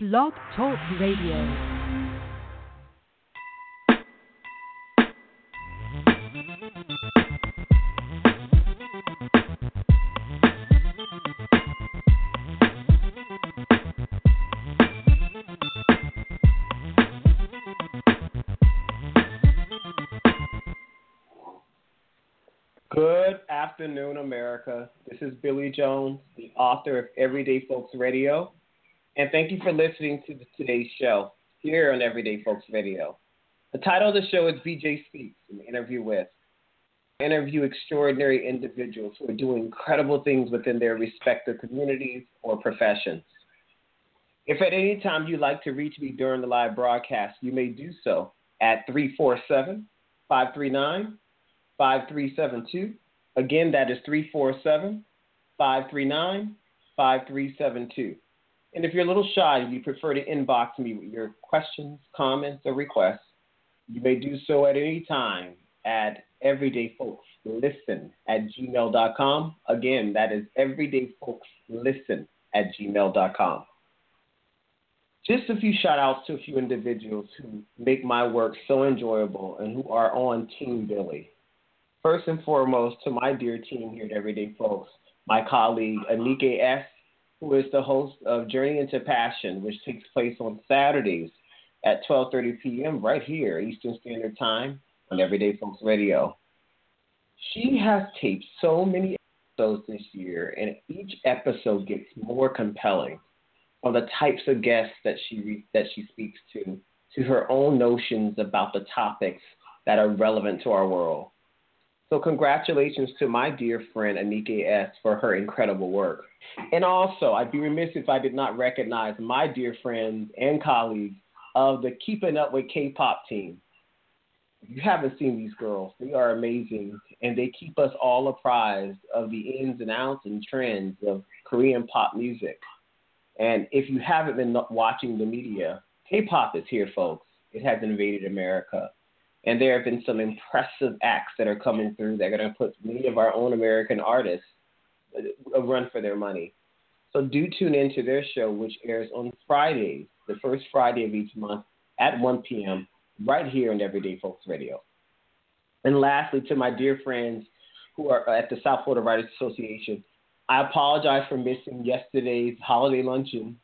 Blog Talk Radio. Good afternoon, America. This is Billy Jones, the author of Everyday Folks Radio, and thank you for listening to today's show here on Everyday Folks Radio. The title of the show is BJ Speaks, an interview with. I interview extraordinary individuals who are doing incredible things within their respective communities or professions. If at any time you'd like to reach me during the live broadcast, you may do so at 347 539 5372. Again, that is 347 539 5372. And if you're a little shy and you prefer to inbox me with your questions, comments, or requests, you may do so at any time at everydayfolkslisten at gmail.com. Again, that is everydayfolkslisten at gmail.com. Just a few shout outs to a few individuals who make my work so enjoyable and who are on Team Billy. First and foremost, to my dear team here at Everyday Folks, my colleague Anike S., who is the host of Journey into Passion, which takes place on Saturdays at 12:30 p.m. right here Eastern Standard Time on Everyday Folks Radio. She has taped so many episodes this year, and each episode gets more compelling on the types of guests that she that she speaks to, to her own notions about the topics that are relevant to our world. So, congratulations to my dear friend Anike S. for her incredible work. And also, I'd be remiss if I did not recognize my dear friends and colleagues of the Keeping Up with K pop team. You haven't seen these girls, they are amazing and they keep us all apprised of the ins and outs and trends of Korean pop music. And if you haven't been watching the media, K pop is here, folks. It has invaded America. And there have been some impressive acts that are coming through that are going to put many of our own American artists a run for their money. So do tune in to their show, which airs on Fridays, the first Friday of each month at 1 p.m., right here on Everyday Folks Radio. And lastly, to my dear friends who are at the South Florida Writers Association, I apologize for missing yesterday's holiday luncheon.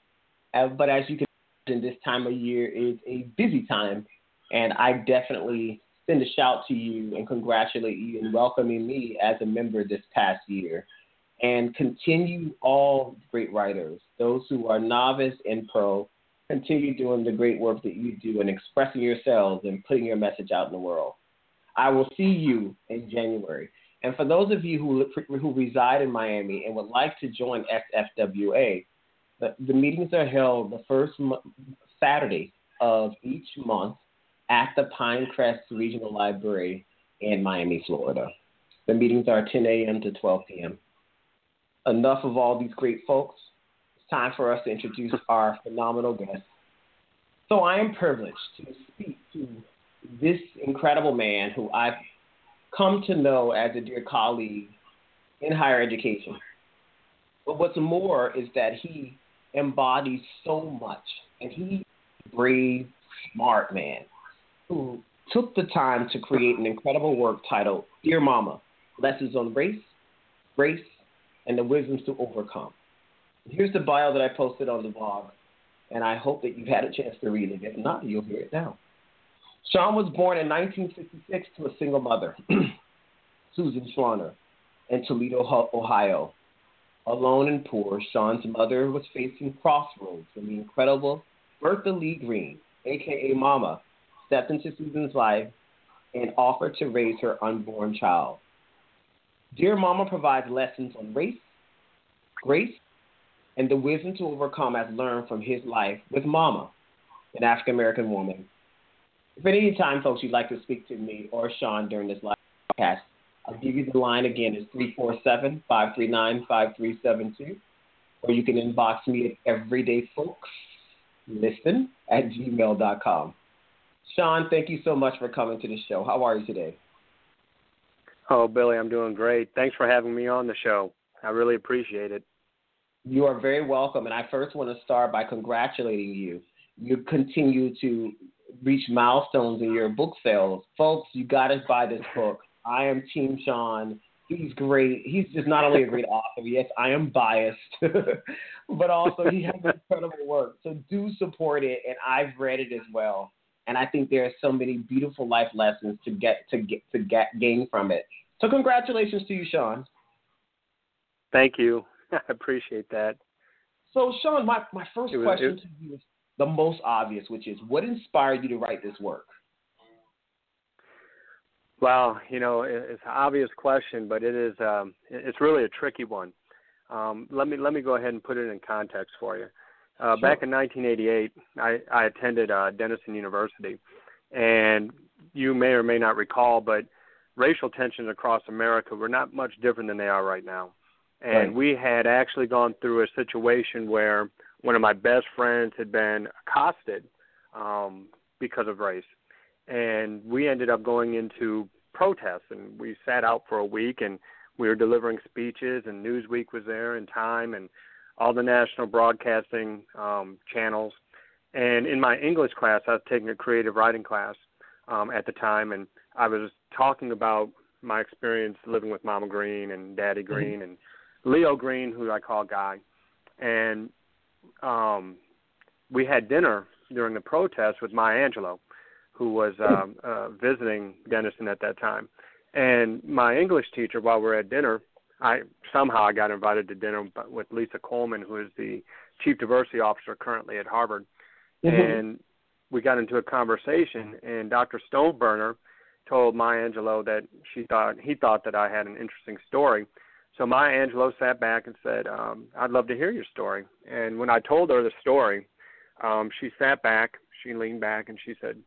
Uh, but as you can imagine, this time of year is a busy time and I definitely send a shout to you and congratulate you in welcoming me as a member this past year. And continue all great writers, those who are novice and pro, continue doing the great work that you do and expressing yourselves and putting your message out in the world. I will see you in January. And for those of you who, who reside in Miami and would like to join SFWA, the, the meetings are held the first mo- Saturday of each month at the Pinecrest Regional Library in Miami, Florida. The meetings are 10 a.m. to 12 p.m. Enough of all these great folks. It's time for us to introduce our phenomenal guest. So I am privileged to speak to this incredible man who I've come to know as a dear colleague in higher education. But what's more is that he embodies so much, and he brave, smart man who took the time to create an incredible work titled Dear Mama Lessons on Race, Grace, and the Wisdoms to Overcome. Here's the bio that I posted on the blog, and I hope that you've had a chance to read it. If not, you'll hear it now. Shawn was born in 1966 to a single mother, Susan Schwaner, in Toledo, Ohio. Alone and poor, Shawn's mother was facing crossroads when the incredible Bertha Lee Green, aka Mama, stepped into Susan's life and offer to raise her unborn child. Dear Mama provides lessons on race, grace, and the wisdom to overcome as learned from his life with Mama, an African American woman. If at any time, folks, you'd like to speak to me or Shawn during this live podcast, I'll give you the line again. It's 347 539 5372. Or you can inbox me at everydayfolkslisten at gmail.com. Shawn, thank you so much for coming to the show. How are you today? Oh, Billy, I'm doing great. Thanks for having me on the show. I really appreciate it. You are very welcome. And I first want to start by congratulating you. You continue to reach milestones in your book sales. Folks, you got to buy this book. I am Team Shawn. He's great. He's just not only a great author, yes, I am biased, but also he has incredible work. So do support it, and I've read it as well. And I think there are so many beautiful life lessons to get to get to get gain from it. So congratulations to you, Shawn. Thank you. I appreciate that. So Shawn, my, my first was, question to you is the most obvious, which is what inspired you to write this work? Well, you know, it's an obvious question, but it is um, it's really a tricky one. Um, let me let me go ahead and put it in context for you. Uh, sure. Back in 1988, I, I attended uh, Denison University, and you may or may not recall, but racial tensions across America were not much different than they are right now. And right. we had actually gone through a situation where one of my best friends had been accosted um, because of race. And we ended up going into protests, and we sat out for a week, and we were delivering speeches, and Newsweek was there, and Time, and all the national broadcasting um, channels. And in my English class, I was taking a creative writing class um, at the time, and I was talking about my experience living with Mama Green and Daddy mm-hmm. Green mm-hmm. and Leo Green, who I call Guy. And um, we had dinner during the protest with Maya Angelou, who was um, uh, visiting Denison at that time. And my English teacher, while we we're at dinner, I somehow I got invited to dinner with Lisa Coleman, who is the chief diversity officer currently at Harvard, mm-hmm. and we got into a conversation. And Dr. Stoneburner told Maya Angelou that she thought he thought that I had an interesting story. So Maya Angelou sat back and said, um, "I'd love to hear your story." And when I told her the story, um, she sat back, she leaned back, and she said,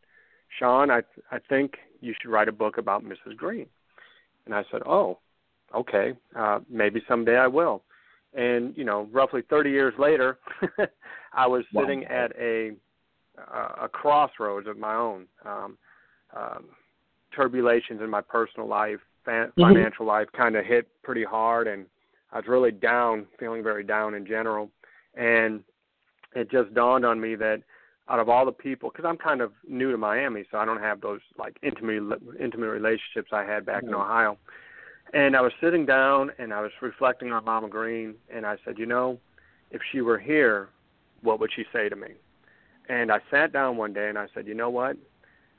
"Shawn, I I think you should write a book about Mrs. Green." And I said, "Oh, okay, uh, maybe someday I will. And you know, roughly 30 years later, I was wow. sitting at a a crossroads of my own. Um, um, turbulations in my personal life, fa- mm-hmm. financial life, kind of hit pretty hard, and I was really down, feeling very down in general. And it just dawned on me that out of all the people, because I'm kind of new to Miami, so I don't have those like intimate intimate relationships I had back mm-hmm. in Ohio. And I was sitting down and I was reflecting on Mama Green, and I said, you know, if she were here, what would she say to me? And I sat down one day and I said, you know what?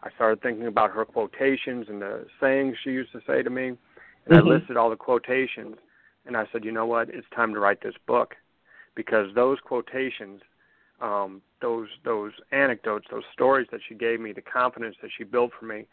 I started thinking about her quotations and the sayings she used to say to me, and mm-hmm. I listed all the quotations, and I said, you know what? It's time to write this book, because those quotations, um, those those anecdotes, those stories that she gave me, the confidence that she built for me,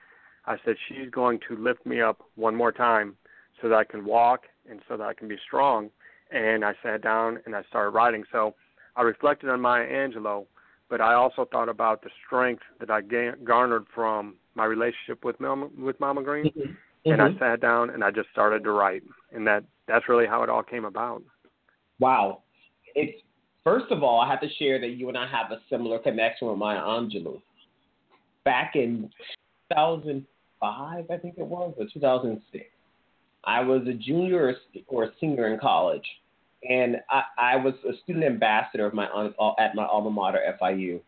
I said she's going to lift me up one more time so that I can walk and so that I can be strong. And I sat down and I started writing. So I reflected on Maya Angelou, but I also thought about the strength that I garnered from my relationship with Mama, with Mama Green. Mm-hmm. And I mm-hmm. sat down and I just started to write, and that that's really how it all came about. Wow, it's first of all, I have to share that you and I have a similar connection with Maya Angelou. Back in 2005, I think it was, or 2006, I was a junior or a senior in college, and I, I was a student ambassador of my uh, at my alma mater, FIU,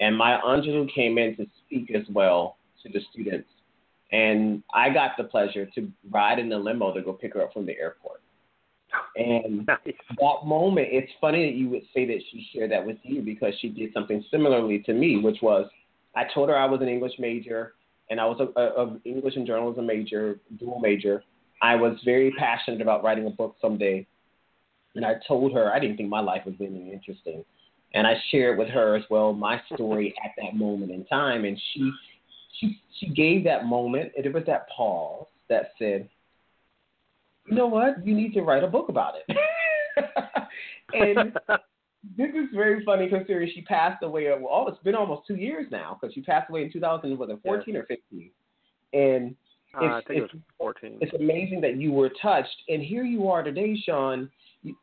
and Maya Angelou came in to speak as well to the students, and I got the pleasure to ride in the limo to go pick her up from the airport. And nice. that moment, it's funny that you would say that she shared that with you because she did something similarly to me, which was I told her I was an English major and I was a, a, a English and journalism major, dual major, I was very passionate about writing a book someday. And I told her I didn't think my life was really interesting. And I shared with her as well my story at that moment in time. And she she she gave that moment, and there was that pause that said, You know what? You need to write a book about it. and this is very funny considering she passed away. Well, it's been almost two years now because she passed away in 2014 yeah. or 15. And uh, I think it was 14. It's amazing that you were touched, and here you are today, Shawn.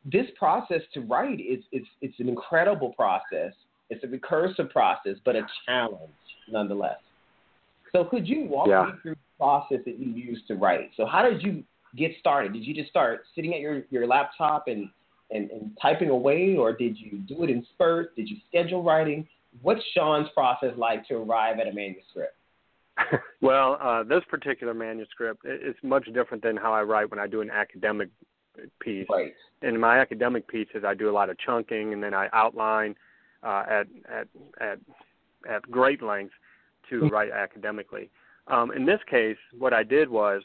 This process to write is it's it's an incredible process. It's a recursive process, but a challenge nonetheless. So, could you walk yeah. me through the process that you used to write? So, how did you get started? Did you just start sitting at your, your laptop and and, and typing away, or did you do it in spurts? Did you schedule writing? What's Shawn's process like to arrive at a manuscript? well, uh, this particular manuscript is much different than how I write when I do an academic piece. Right. In my academic pieces, I do a lot of chunking, and then I outline uh, at at at at great length to mm-hmm. write academically. Um, in this case, what I did was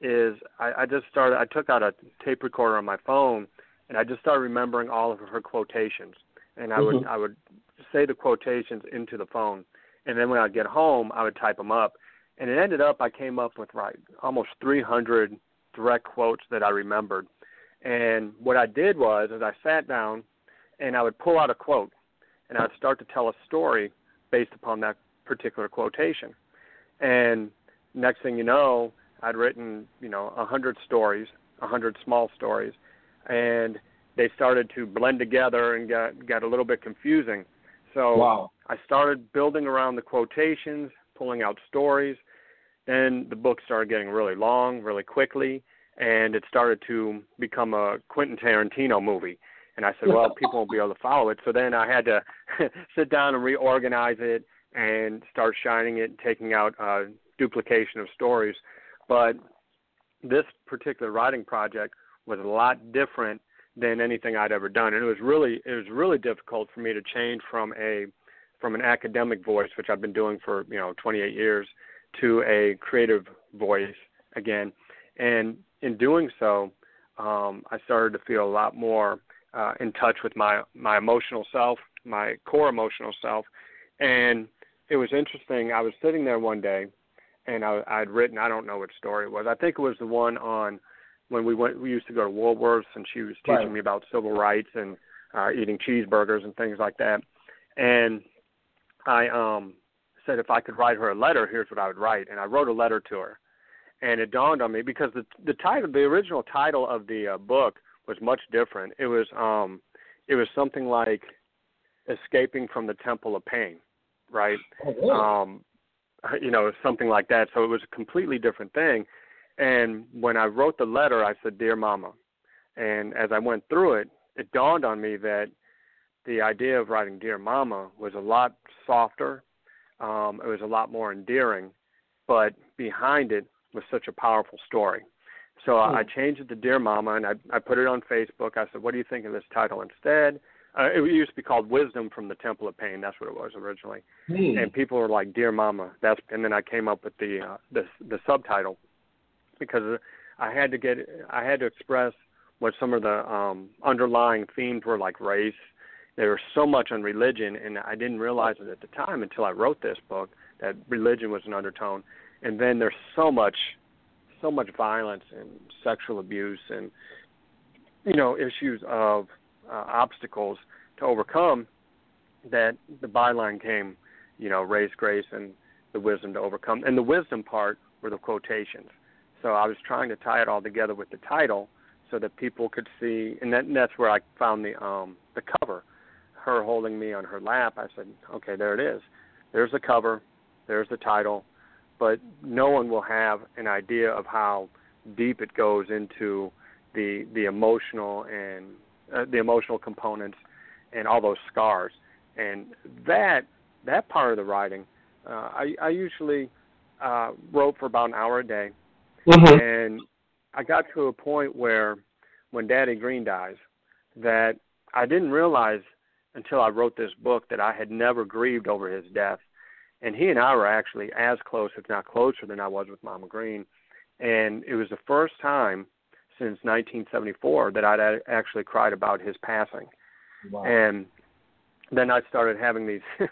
is I, I just started. I took out a tape recorder on my phone, and I just started remembering all of her quotations, and I would mm-hmm. I would say the quotations into the phone, and then when I'd get home, I would type them up, and it ended up I came up with like almost 300 direct quotes that I remembered, and what I did was is I sat down, and I would pull out a quote, and I'd start to tell a story based upon that particular quotation, and next thing you know, I'd written you know a hundred stories, a hundred small stories, and they started to blend together and got got a little bit confusing. So wow. I started building around the quotations, pulling out stories. Then the book started getting really long, really quickly, and it started to become a Quentin Tarantino movie. And I said, well, people won't be able to follow it. So then I had to sit down and reorganize it and start shining it, and taking out uh, duplication of stories. But this particular writing project was a lot different than anything I'd ever done, and it was really it was really difficult for me to change from a from an academic voice, which I've been doing for you know 28 years, to a creative voice again. And in doing so, um, I started to feel a lot more uh, in touch with my my emotional self, my core emotional self. And it was interesting. I was sitting there one day, and I, I'd written I don't know what story it was. I think it was the one on when we went. We used to go to Woolworths, and she was teaching right. me about civil rights and uh, eating cheeseburgers and things like that. And I um said if I could write her a letter, here's what I would write, and I wrote a letter to her. And it dawned on me because the the title, the original title of the uh, book was much different. It was um it was something like escaping from the temple of pain, right? Oh, really? Um you know, something like that. So it was a completely different thing. And when I wrote the letter, I said, "Dear Mama." And as I went through it, it dawned on me that the idea of writing "Dear Mama" was a lot softer. Um, it was a lot more endearing, but behind it was such a powerful story. So mm. I changed it to "Dear Mama" and I, I put it on Facebook. I said, "What do you think of this title instead?" Uh, it used to be called Wisdom from the Temple of Pain. That's what it was originally. Mm. And people were like, "Dear Mama." That's and then I came up with the uh, the the subtitle because I had to get I had to express what some of the um, underlying themes were, like race. There was so much on religion, and I didn't realize it at the time until I wrote this book that religion was an undertone. And then there's so much, so much violence and sexual abuse, and you know issues of uh, obstacles to overcome. That the byline came, you know, race, grace, and the wisdom to overcome. And the wisdom part were the quotations. So I was trying to tie it all together with the title so that people could see, and, that, and that's where I found the um, the cover, her holding me on her lap. I said, okay, there it is. There's the cover, there's the title, but no one will have an idea of how deep it goes into the the emotional and uh, the emotional components and all those scars. And that that part of the writing, uh, I, I usually uh, wrote for about an hour a day Mm-hmm. And I got to a point where when Daddy Green dies that I didn't realize until I wrote this book that I had never grieved over his death. And he and I were actually as close, if not closer, than I was with Mama Green. And it was the first time since 1974 that I'd actually cried about his passing. Wow. And then I started having these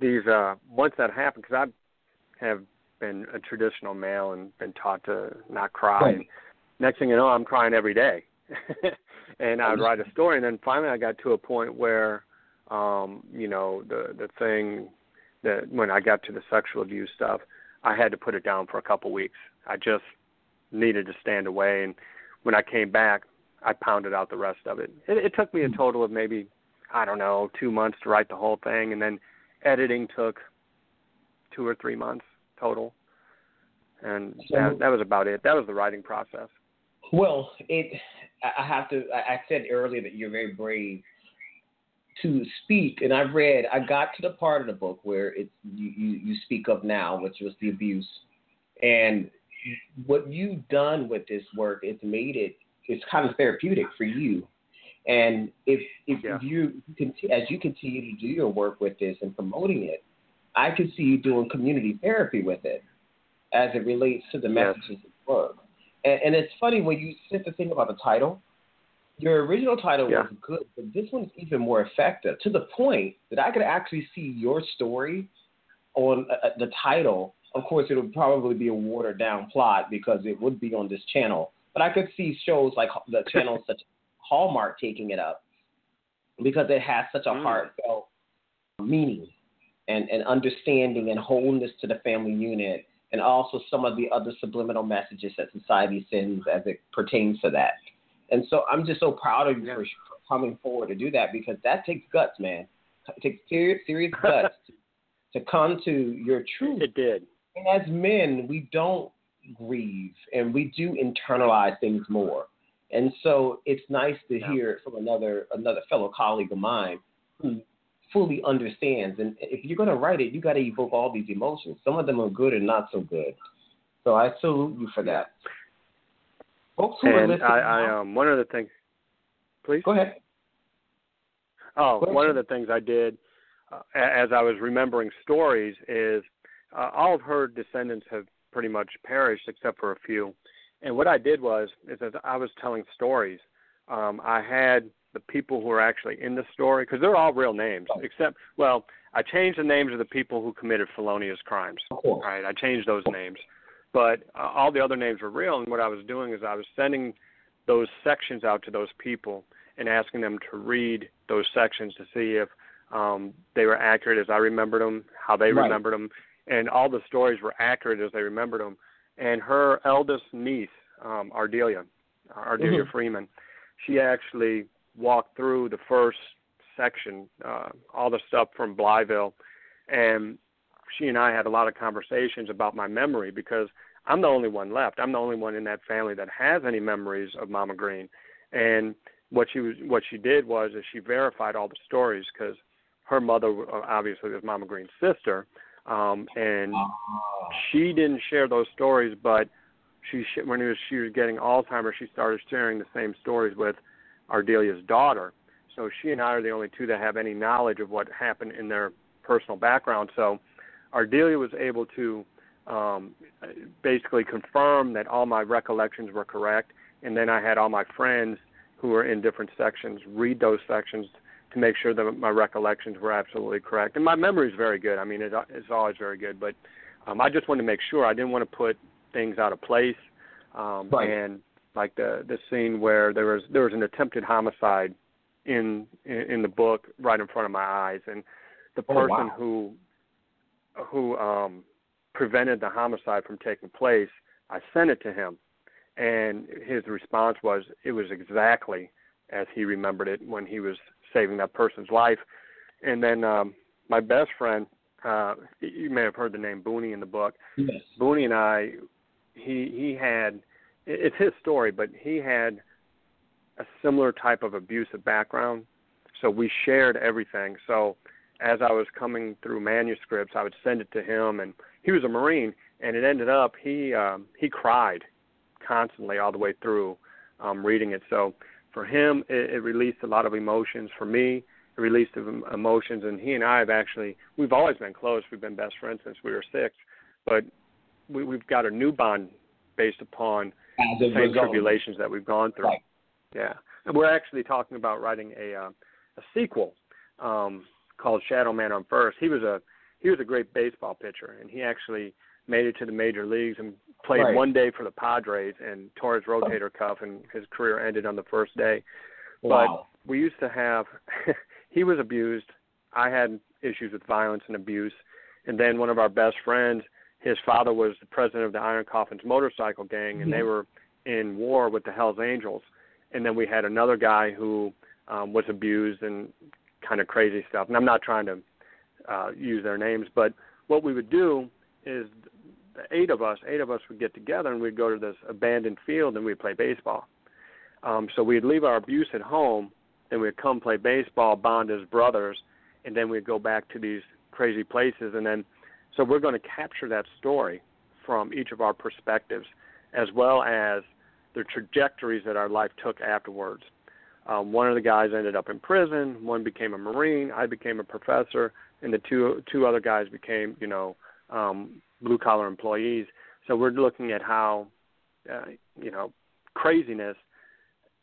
these uh once that happened because I have been a traditional male and been taught to not cry. Right. And next thing you know, I'm crying every day. and I would write a story, and then finally I got to a point where, um, you know, the the thing that when I got to the sexual abuse stuff, I had to put it down for a couple weeks. I just needed to stand away, and when I came back, I pounded out the rest of it. It, it took me a total of maybe I don't know two months to write the whole thing, and then editing took two or three months total, and So- that that was about it. That was the writing process. Well, it. I have to. I said earlier that you're very brave to speak, and I've read. I got to the part of the book where it's you, you, you speak of now, which was the abuse, and what you've done with this work, it's made it. It's kind of therapeutic for you, and if if yeah. you as you continue to do your work with this and promoting it, I could see you doing community therapy with it, as it relates to the messages yes. of the work. And, and it's funny when you said the thing about the title your original title yeah. was good, but this one's even more effective to the point that I could actually see your story on uh, uh, the title. Of course, it would probably be a watered down plot because it would be on this channel. But I could see shows like the channel such Hallmark taking it up because it has such a mm. heartfelt meaning and, and understanding and wholeness to the family unit and also some of the other subliminal messages that society sends as it pertains to that. And so I'm just so proud of you yeah. for coming forward to do that because that takes guts, man. It takes serious, serious guts to, to come to your truth. It did. And as men, we don't grieve and we do internalize things more. And so it's nice to yeah. hear from another another fellow colleague of mine who fully understands. And if you're going to write it, you got to evoke all these emotions. Some of them are good and not so good. So I salute you for that. Folks who and I, I um, one of the things, please go ahead. Oh, go ahead. one of the things I did uh, as I was remembering stories is uh, all of her descendants have pretty much perished except for a few. And what I did was, is as I was telling stories, um, I had the people who are actually in the story because they're all real names, except well, I changed the names of the people who committed felonious crimes. Right, I changed those names but uh, all the other names were real. And what I was doing is I was sending those sections out to those people and asking them to read those sections to see if um, they were accurate as I remembered them, how they right. remembered them, and all the stories were accurate as they remembered them. And her eldest niece, um, Ardelia, Ardelia mm-hmm. Freeman, she actually walked through the first section, uh, all the stuff from Blytheville, and she and I had a lot of conversations about my memory because I'm the only one left. I'm the only one in that family that has any memories of Mama Green. And what she was, what she did was, is she verified all the stories because her mother obviously was Mama Green's sister, um, and she didn't share those stories. But she, when was, she was getting Alzheimer's, she started sharing the same stories with Ardelia's daughter. So she and I are the only two that have any knowledge of what happened in their personal background. So Ardelia was able to um, basically confirm that all my recollections were correct, and then I had all my friends who were in different sections read those sections to make sure that my recollections were absolutely correct. And my memory is very good. I mean, it, it's always very good, but um, I just wanted to make sure I didn't want to put things out of place. Um, right. And like the the scene where there was there was an attempted homicide in in, in the book right in front of my eyes, and the oh, person wow. who who um, prevented the homicide from taking place, I sent it to him, and his response was it was exactly as he remembered it when he was saving that person's life. And then um, my best friend, uh, you may have heard the name Booney in the book. Yes. Booney and I, he he had, it's his story, but he had a similar type of abusive background, so we shared everything. So as I was coming through manuscripts, I would send it to him, and he was a Marine, and it ended up he um, he cried constantly all the way through um, reading it. So for him, it, it released a lot of emotions. For me, it released emotions, and he and I have actually we've always been close. We've been best friends since we were six, but we, we've got a new bond based upon the same tribulations that we've gone through. Right. Yeah, and we're actually talking about writing a uh, a sequel. Um, called Shadow Man on first. He was a he was a great baseball pitcher, and he actually made it to the major leagues and played right. one day for the Padres and tore his rotator cuff, and his career ended on the first day. Wow. But we used to have he was abused. I had issues with violence and abuse, and then one of our best friends, his father was the president of the Iron Coffins motorcycle gang, and mm-hmm. they were in war with the Hell's Angels. And then we had another guy who um, was abused and kind of crazy stuff. And I'm not trying to uh, use their names, but what we would do is the eight of us, eight of us would get together and we'd go to this abandoned field and we'd play baseball. Um, so we'd leave our abuse at home, then we'd come play baseball, bond as brothers, and then we'd go back to these crazy places. And then, so we're going to capture that story from each of our perspectives, as well as the trajectories that our life took afterwards. Um, one of the guys ended up in prison. One became a marine. I became a professor, and the two two other guys became, you know, um, blue collar employees. So we're looking at how, uh, you know, craziness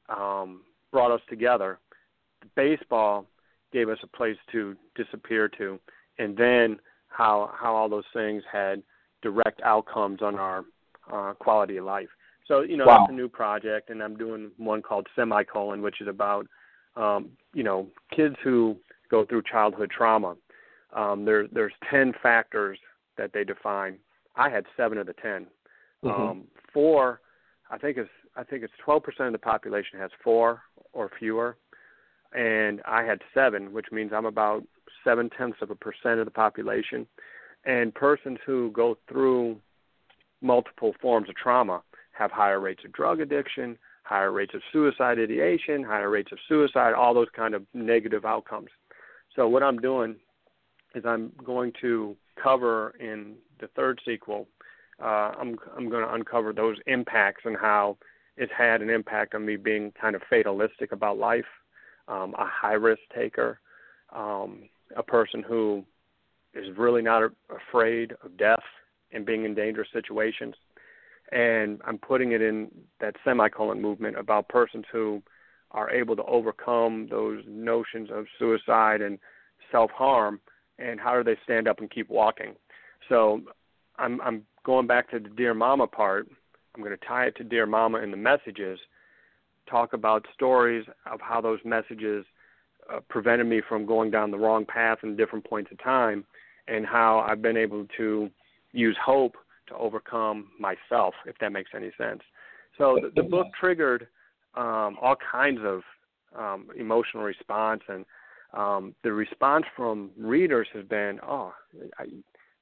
um, brought us together. Baseball gave us a place to disappear to, and then how how all those things had direct outcomes on our uh, quality of life. So you know wow. that's a new project, and I'm doing one called Semicolon, which is about um, you know kids who go through childhood trauma. Um, there there's ten factors that they define. I had seven of the 10 mm-hmm. um, four, I think it's I think it's 12% of the population has four or fewer, and I had seven, which means I'm about seven tenths of a percent of the population. And persons who go through multiple forms of trauma have higher rates of drug addiction, higher rates of suicide ideation, higher rates of suicide, all those kind of negative outcomes. So what I'm doing is I'm going to cover in the third sequel. Uh, I'm I'm going to uncover those impacts and how it's had an impact on me being kind of fatalistic about life, um, a high risk taker, um, a person who is really not afraid of death and being in dangerous situations. And I'm putting it in that semicolon movement about persons who are able to overcome those notions of suicide and self harm and how do they stand up and keep walking. So I'm I'm going back to the dear mama part. I'm going to tie it to dear mama in the messages. Talk about stories of how those messages uh, prevented me from going down the wrong path in different points of time, and how I've been able to use hope to overcome myself, if that makes any sense. So the, the book triggered um, all kinds of um, emotional response, and um, the response from readers has been, "Oh, I,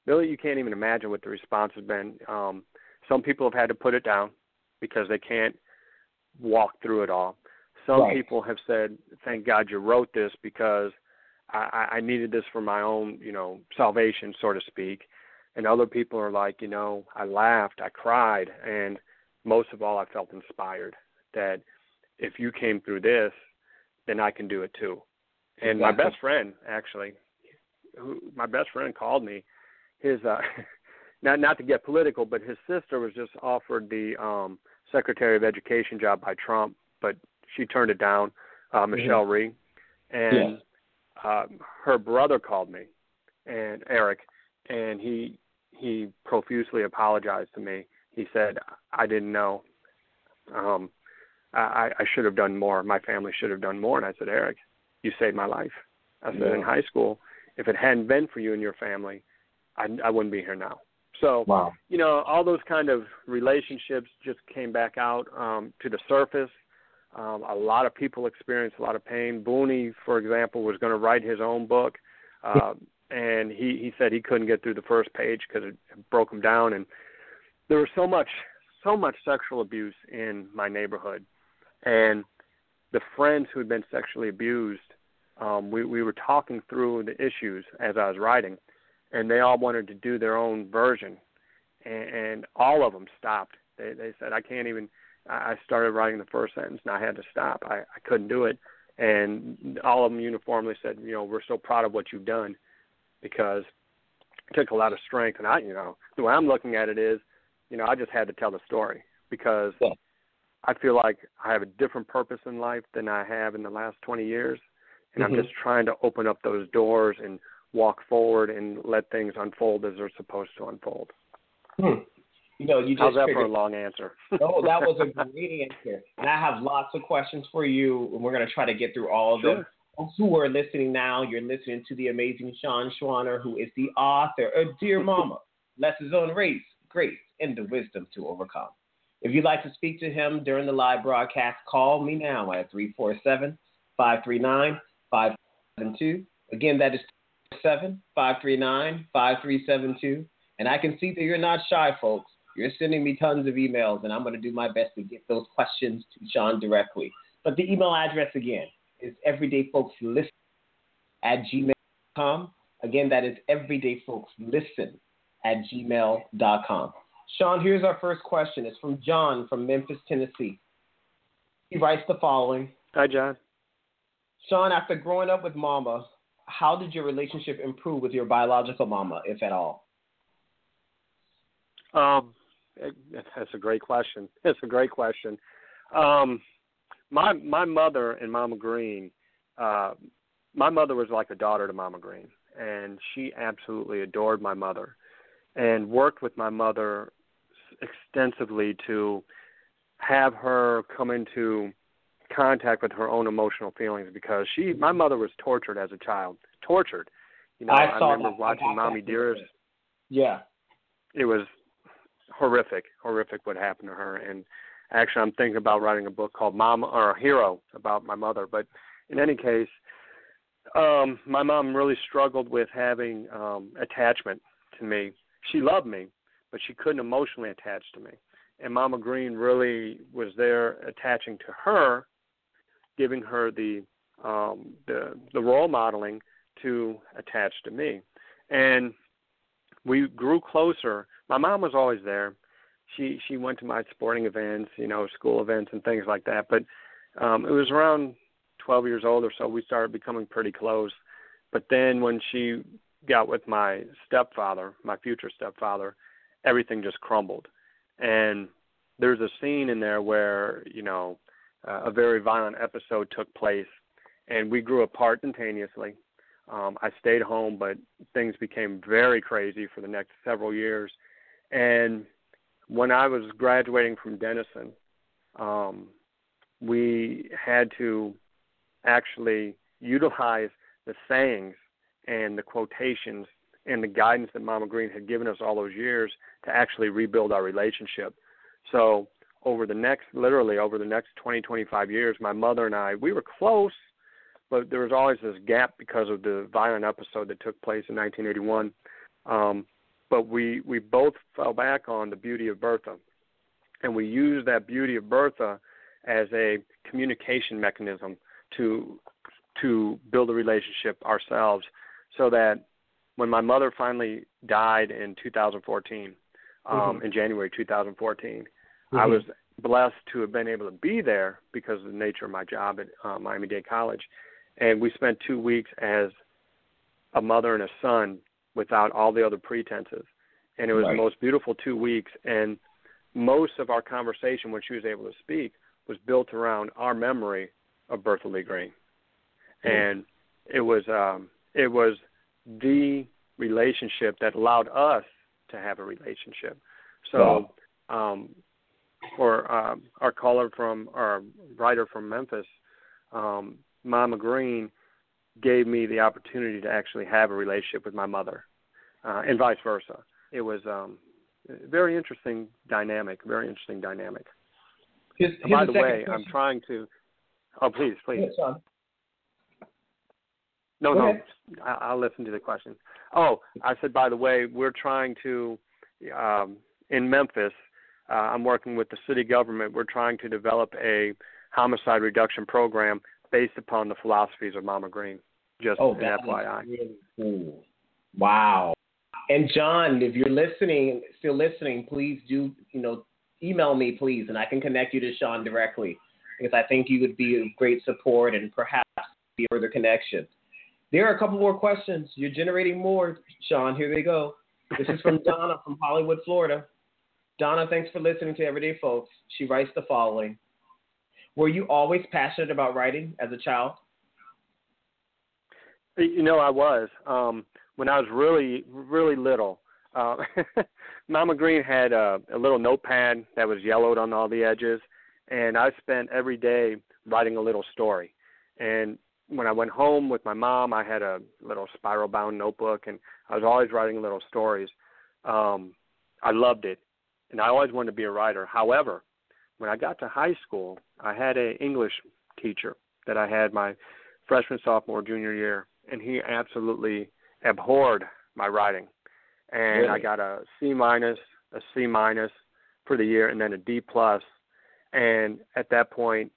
Billy, you can't even imagine what the response has been. Um, some people have had to put it down because they can't walk through it all. Some right. people have said, "Thank God you wrote this because I, I needed this for my own, you know, salvation, so to speak." And other people are like, you know, I laughed, I cried, and most of all, I felt inspired that if you came through this, then I can do it too. And exactly. my best friend, actually, who, my best friend called me. His uh, not not to get political, but his sister was just offered the um, Secretary of Education job by Trump, but she turned it down, uh, Mm-hmm. Michelle mm-hmm. Rhee, and yes. uh, her brother called me, and Eric, and he he profusely apologized to me. He said, "I didn't know. Um, I, I should have done more. My family should have done more." And I said, "Eric, you saved my life." I said, yeah. "In high school, if it hadn't been for you and your family, I, I wouldn't be here now." So, wow. you know, all those kind of relationships just came back out um, to the surface. Um, a lot of people experienced a lot of pain. Booney, for example, was going to write his own book, uh, and he he said he couldn't get through the first page because it broke him down. And there was so much so much sexual abuse in my neighborhood, and the friends who had been sexually abused, um, we we were talking through the issues as I was writing, and they all wanted to do their own version, and, and all of them stopped. They they said I can't even I started writing the first sentence and I had to stop. I, I couldn't do it. And all of them uniformly said, you know, we're so proud of what you've done because it took a lot of strength. And I, you know, the way I'm looking at it is, you know, I just had to tell the story because yeah. I feel like I have a different purpose in life than I have in the last 20 years. And mm-hmm. I'm just trying to open up those doors and walk forward and let things unfold as they're supposed to unfold. Hmm. You know, you just How's that for a long answer? oh, that was a great answer. And I have lots of questions for you, and we're going to try to get through all of sure. them. Who are listening now, you're listening to the amazing Shawn Schwaner, who is the author of Dear Mama, Lessons on Race, Grace, and the Wisdom to Overcome. If you'd like to speak to him during the live broadcast, call me now at 347 539 572. Again, that is 539 5372. And I can see that you're not shy, folks. You're sending me tons of emails, and I'm going to do my best to get those questions to Shawn directly. But the email address again is everydayfolkslisten at gmail.com. Again, that is everydayfolkslisten at gmail.com. Shawn, here's our first question. It's from John from Memphis, Tennessee. He writes the following Hi, John. Shawn, after growing up with mama, how did your relationship improve with your biological mama, if at all? Um, that's a great question. That's a great question. Um, my my mother and Mama Green, uh, my mother was like a daughter to Mama Green, and she absolutely adored my mother, and worked with my mother extensively to have her come into contact with her own emotional feelings because she my mother was tortured as a child tortured you know I, I, remember that. watching mommy dearest Yeah. it was horrific horrific what happened to her and actually i'm thinking about writing a book called mom or hero about my mother but in any case um my mom really struggled with having um attachment to me she loved me but she couldn't emotionally attach to me and Mama Green really was there attaching to her, giving her the um, the the role modeling to attach to me, and we grew closer. My mom was always there. She she went to my sporting events, you know, school events and things like that. But um, it was around 12 years old or so we started becoming pretty close. But then when she got with my stepfather, my future stepfather, everything just crumbled and there's a scene in there where you know uh, a very violent episode took place, and we grew apart instantaneously. Um, I stayed home, but things became very crazy for the next several years. And when I was graduating from Denison, um, we had to actually utilize the sayings and the quotations and the guidance that Mama Green had given us all those years to actually rebuild our relationship. So over the next, literally over the next 20, 25 years, my mother and I, we were close, but there was always this gap because of the violent episode that took place in 1981. Um, but we we both fell back on the beauty of Bertha, and we used that beauty of Bertha as a communication mechanism to to build a relationship ourselves, so that when my mother finally died in 2014, um, Mhm. in January 2014, I Mhm. was blessed to have been able to be there because of the nature of my job at uh, Miami Dade College, and we spent two weeks as a mother and a son without all the other pretenses, and it was Right. the most beautiful two weeks. And most of our conversation when she was able to speak was built around our memory of Bertha Lee Green, Mm. and it was um, it was the relationship that allowed us to have a relationship. So, um, for um, our caller from our writer from Memphis, um, Mama Green gave me the opportunity to actually have a relationship with my mother, uh, and vice versa. It was um, very interesting dynamic. Very interesting dynamic. Here's, here's by the way, I'm trying to. Oh, please, please. Shawn. No, no. I, I'll listen to the question. Oh, I said, by the way, we're trying to, um, in Memphis, uh, I'm working with the city government. We're trying to develop a homicide reduction program based upon the philosophies of Mama Green. Just Oh, an FYI. really cool. Wow. And John, if you're listening, still listening, please do, you know, email me, please, and I can connect you to Shawn directly because I think you would be a great support and perhaps be a further connection. There are a couple more questions. You're generating more, Shawn. Here they go. This is from Donna from Hollywood, Florida. Donna, thanks for listening to Everyday Folks. She writes the following Were you always passionate about writing as a child? You know, I was um, when I was really, really little. Uh, Mama Green had a, a little notepad that was yellowed on all the edges, and I spent every day writing a little story. And when I went home with my mom, I had a little spiral bound notebook, and I was always writing little stories. Um, I loved it, and I always wanted to be a writer. However, when I got to high school, I had a English teacher that I had my freshman, sophomore, junior year, and he absolutely abhorred my writing. and really? I got a C minus, a C minus for the year, and then a D plus. And at that point,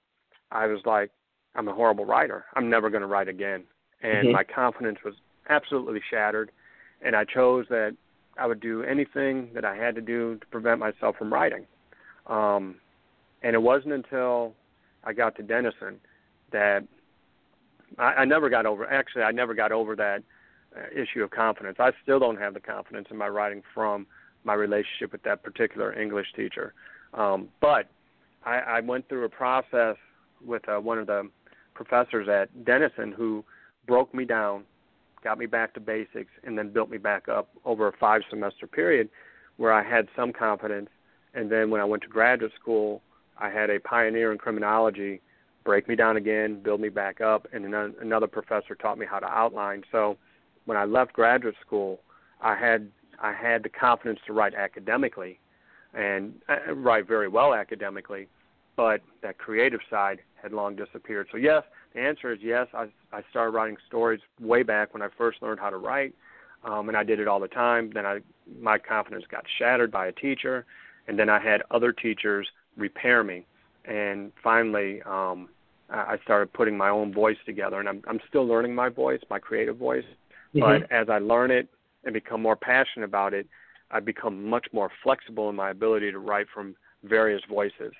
I was like, I'm a horrible writer. I'm never going to write again. And Mhm. my confidence was absolutely shattered. And I chose that I would do anything that I had to do to prevent myself from writing. Um, and it wasn't until I got to Denison that I, I never got over. Actually, I never got over that uh, issue of confidence. I still don't have the confidence in my writing from my relationship with that particular English teacher. Um, but I, I went through a process with uh, one of the professors at Denison who broke me down, got me back to basics, and then built me back up over a five semester period where I had some confidence. And then when I went to graduate school, I had a pioneer in criminology break me down again, build me back up, and then another professor taught me how to outline. So when I left graduate school, I had I had the confidence to write academically and uh, write very well academically, but that creative side had long disappeared. So yes, the answer is yes. I I started writing stories way back when I first learned how to write, um, and I did it all the time. Then I my confidence got shattered by a teacher, and then I had other teachers repair me, and finally um, I started putting my own voice together. And I'm I'm still learning my voice, my creative voice, Mhm. but as I learn it and become more passionate about it, I become much more flexible in my ability to write from various voices,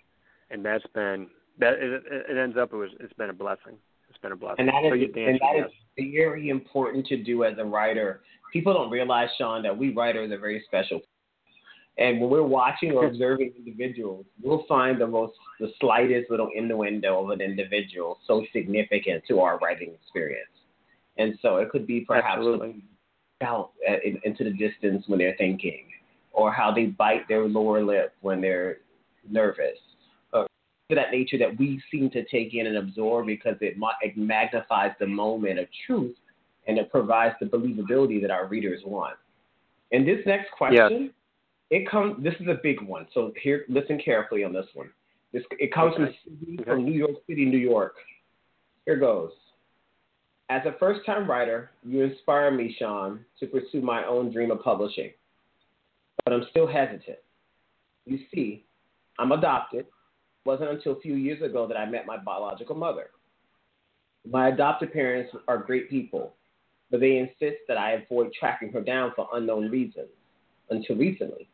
and that's been that it, it ends up it was it's been a blessing. It's been a blessing. And that is, so and answer that is is very important to do as a writer. People don't realize, Shawn, that we writers are very special. And when we're watching or observing individuals, we'll find the most, the slightest little innuendo of an individual so significant to our writing experience. And so it could be perhaps out uh, in, into the distance when they're thinking, or how they bite their lower lip when they're nervous, or that nature that we seem to take in and absorb because it, it magnifies the moment of truth and it provides the believability that our readers want. And this next question, it comes. This is a big one, so here, listen carefully on this one. This it comes Okay. from from New York City, New York. Here goes. As a first-time writer, you inspire me, Shawn, to pursue my own dream of publishing. But I'm still hesitant. You see, I'm adopted. It wasn't until a few years ago that I met my biological mother. My adopted parents are great people, but they insist that I avoid tracking her down for unknown reasons until recently.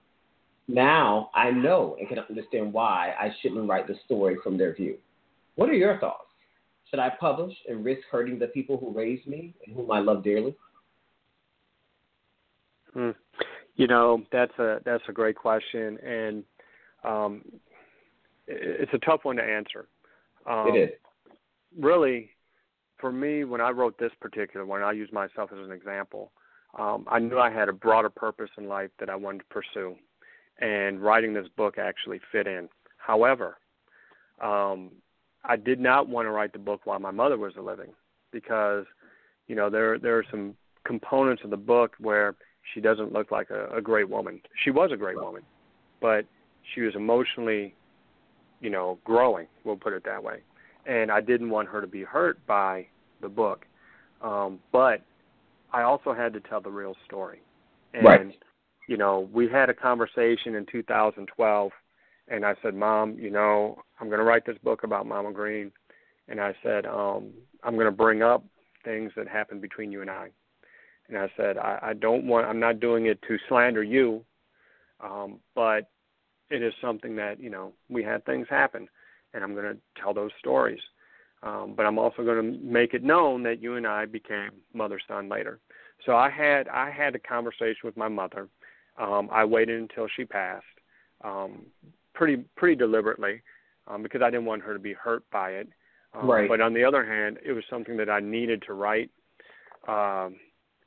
Now I know and can understand why I shouldn't write the story from their view. What are your thoughts? Should I publish and risk hurting the people who raised me and whom I love dearly? Hmm. You know, that's a that's a great question, and um, it's a tough one to answer. Um, it is. Really, for me, when I wrote this particular one, I use myself as an example. Um, I knew I had a broader purpose in life that I wanted to pursue, and writing this book actually fit in. However, um, I did not want to write the book while my mother was living because, you know, there there are some components of the book where she doesn't look like a, a great woman. She was a great woman, but she was emotionally, you know, growing. We'll put it that way. And I didn't want her to be hurt by the book, um, but I also had to tell the real story. And Right. You know, we had a conversation in 2012, and I said, "Mom, you know, I'm going to write this book about Mama Green," and I said, um, "I'm going to bring up things that happened between you and I." And I said, I, I don't want, I'm not doing it to slander you, um, but it is something that, you know, we had things happen, and I'm going to tell those stories. Um, but I'm also going to make it known that you and I became mother son later. So I had I had a conversation with my mother. Um, I waited until she passed, um, pretty pretty deliberately, um, because I didn't want her to be hurt by it. Um, Right. But on the other hand, it was something that I needed to write. Um,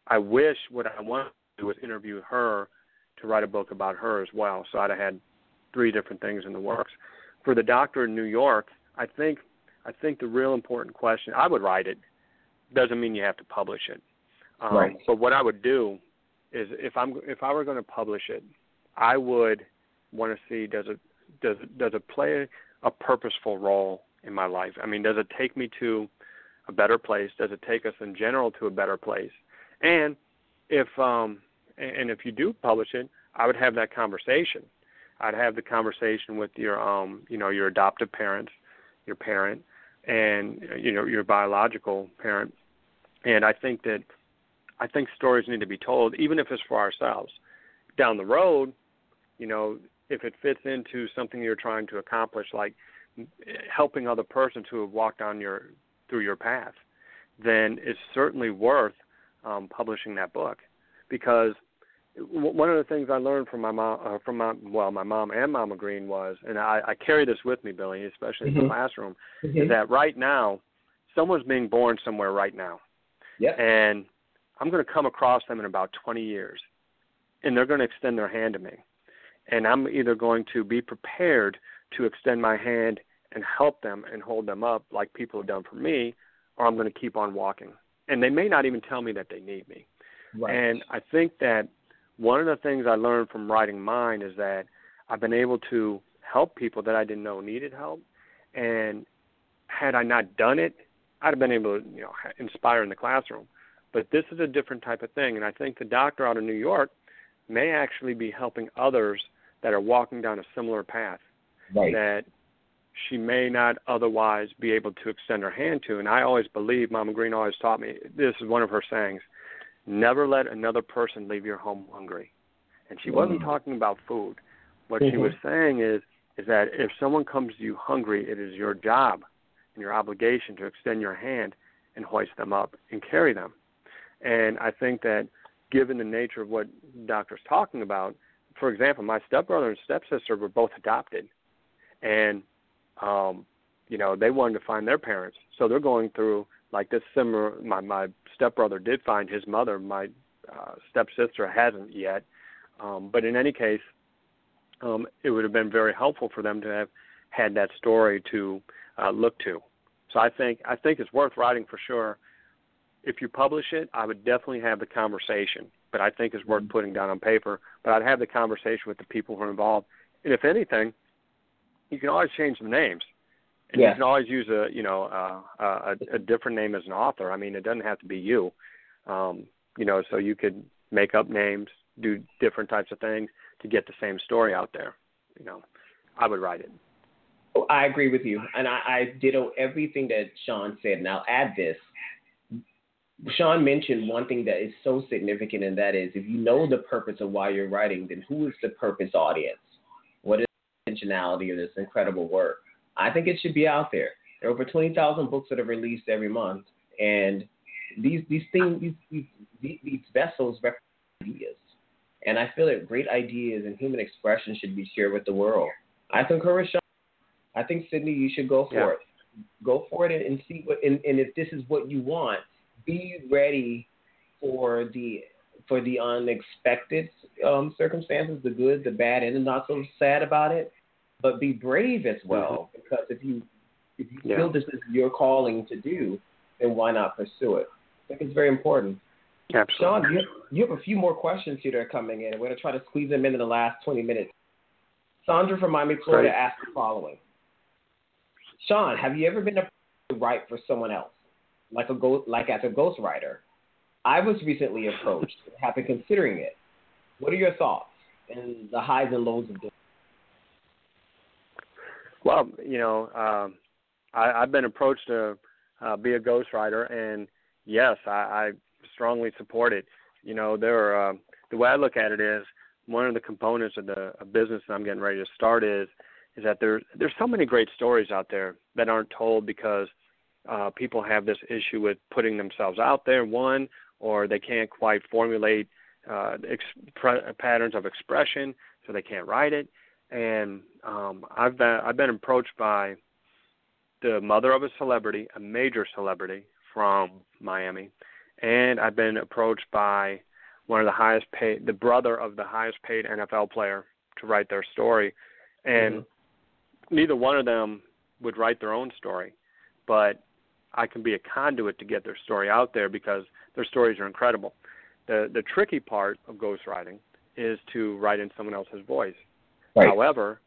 I wish what I wanted to do was interview her to write a book about her as well. So I'd have had three different things in the works. For the doctor in New York, I think I think the real important question I would write it doesn't mean you have to publish it. Um, Right. But what I would do is if I'm if I were going to publish it, I would want to see does it does it does it play a purposeful role in my life? I mean, does it take me to a better place? Does it take us in general to a better place? And if um and if you do publish it, I would have that conversation. I'd have the conversation with your um you know your adoptive parents, your parent, and you know your biological parent, and I think that I think stories need to be told, even if it's for ourselves. Down the road, you know, if it fits into something you're trying to accomplish, like helping other persons who have walked on your through your path, then it's certainly worth um, publishing that book because one of the things I learned from my mom, uh, from my well, my mom and Mama Green was, and I, I carry this with me, Billy, especially mm-hmm. in the classroom, mm-hmm. is that right now, someone's being born somewhere right now, and I'm going to come across them in about 20 years, and they're going to extend their hand to me, and I'm either going to be prepared to extend my hand and help them and hold them up like people have done for me, or I'm going to keep on walking, and they may not even tell me that they need me. Right. And I think that one of the things I learned from writing mine is that I've been able to help people that I didn't know needed help, and had I not done it, I'd have been able to you know inspire in the classroom. But this is a different type of thing, and I think the doctor out of New York may actually be helping others that are walking down a similar path right. that she may not otherwise be able to extend her hand to. And I always believe Mama Green always taught me this is one of her sayings Never let another person leave your home hungry. And she wasn't mm-hmm. talking about food. What mm-hmm. she was saying is is that if someone comes to you hungry, it is your job and your obligation to extend your hand and hoist them up and carry them. And I think that given the nature of what doctor's talking about, for example, my stepbrother and stepsister were both adopted. And um, you know, they wanted to find their parents. So they're going through like this similar my my stepbrother did find his mother my uh, stepsister hasn't yet um, but in any case um, it would have been very helpful for them to have had that story to uh, look to so i think i think it's worth writing for sure if you publish it i would definitely have the conversation but i think it's worth mm-hmm. putting down on paper but i'd have the conversation with the people who are involved and if anything you can always change the names and yeah. you can always use a you know uh, a, a different name as an author. I mean, it doesn't have to be you. Um, you know, so you could make up names, do different types of things to get the same story out there. You know, I would write it. Oh, I agree with you, and I, I ditto everything that Shawn said. And I'll add this. Shawn mentioned one thing that is so significant, and that is if you know the purpose of why you're writing, then who is the purpose audience? What is the intentionality of this incredible work? I think it should be out there. There are over 20,000 books that are released every month, and these these things these these, these vessels represent ideas, and I feel that great ideas and human expression should be shared with the world. I concur Shawn. I think Sydney, you should go for yeah. it. Go for it and see what. And, and if this is what you want, be ready for the for the unexpected um, circumstances, the good, the bad, and the not so sad about it but be brave as well. Mm-hmm. Because if you if you yeah. feel this is your calling to do, then why not pursue it? I think it's very important. Absolutely. Shawn, you have, you have a few more questions here that are coming in. We're going to try to squeeze them in in the last 20 minutes. Sandra from Miami, Florida Great. asked the following. Shawn, have you ever been to write for someone else, like a ghost, like as a ghostwriter? I was recently approached, have been considering it. What are your thoughts and the highs and lows of this? Well, you know, um, I, I've been approached to uh, be a ghostwriter, and yes, I, I strongly support it. You know, there are, uh, the way I look at it is one of the components of the of business that I'm getting ready to start is is that there there's so many great stories out there that aren't told because uh, people have this issue with putting themselves out there. One, or they can't quite formulate uh, exp- patterns of expression, so they can't write it and um, I've been I've been approached by the mother of a celebrity, a major celebrity from Miami, and I've been approached by one of the highest paid, the brother of the highest paid NFL player to write their story, and mm-hmm. neither one of them would write their own story, but I can be a conduit to get their story out there because their stories are incredible. The the tricky part of ghostwriting is to write in someone else's voice. Right. However,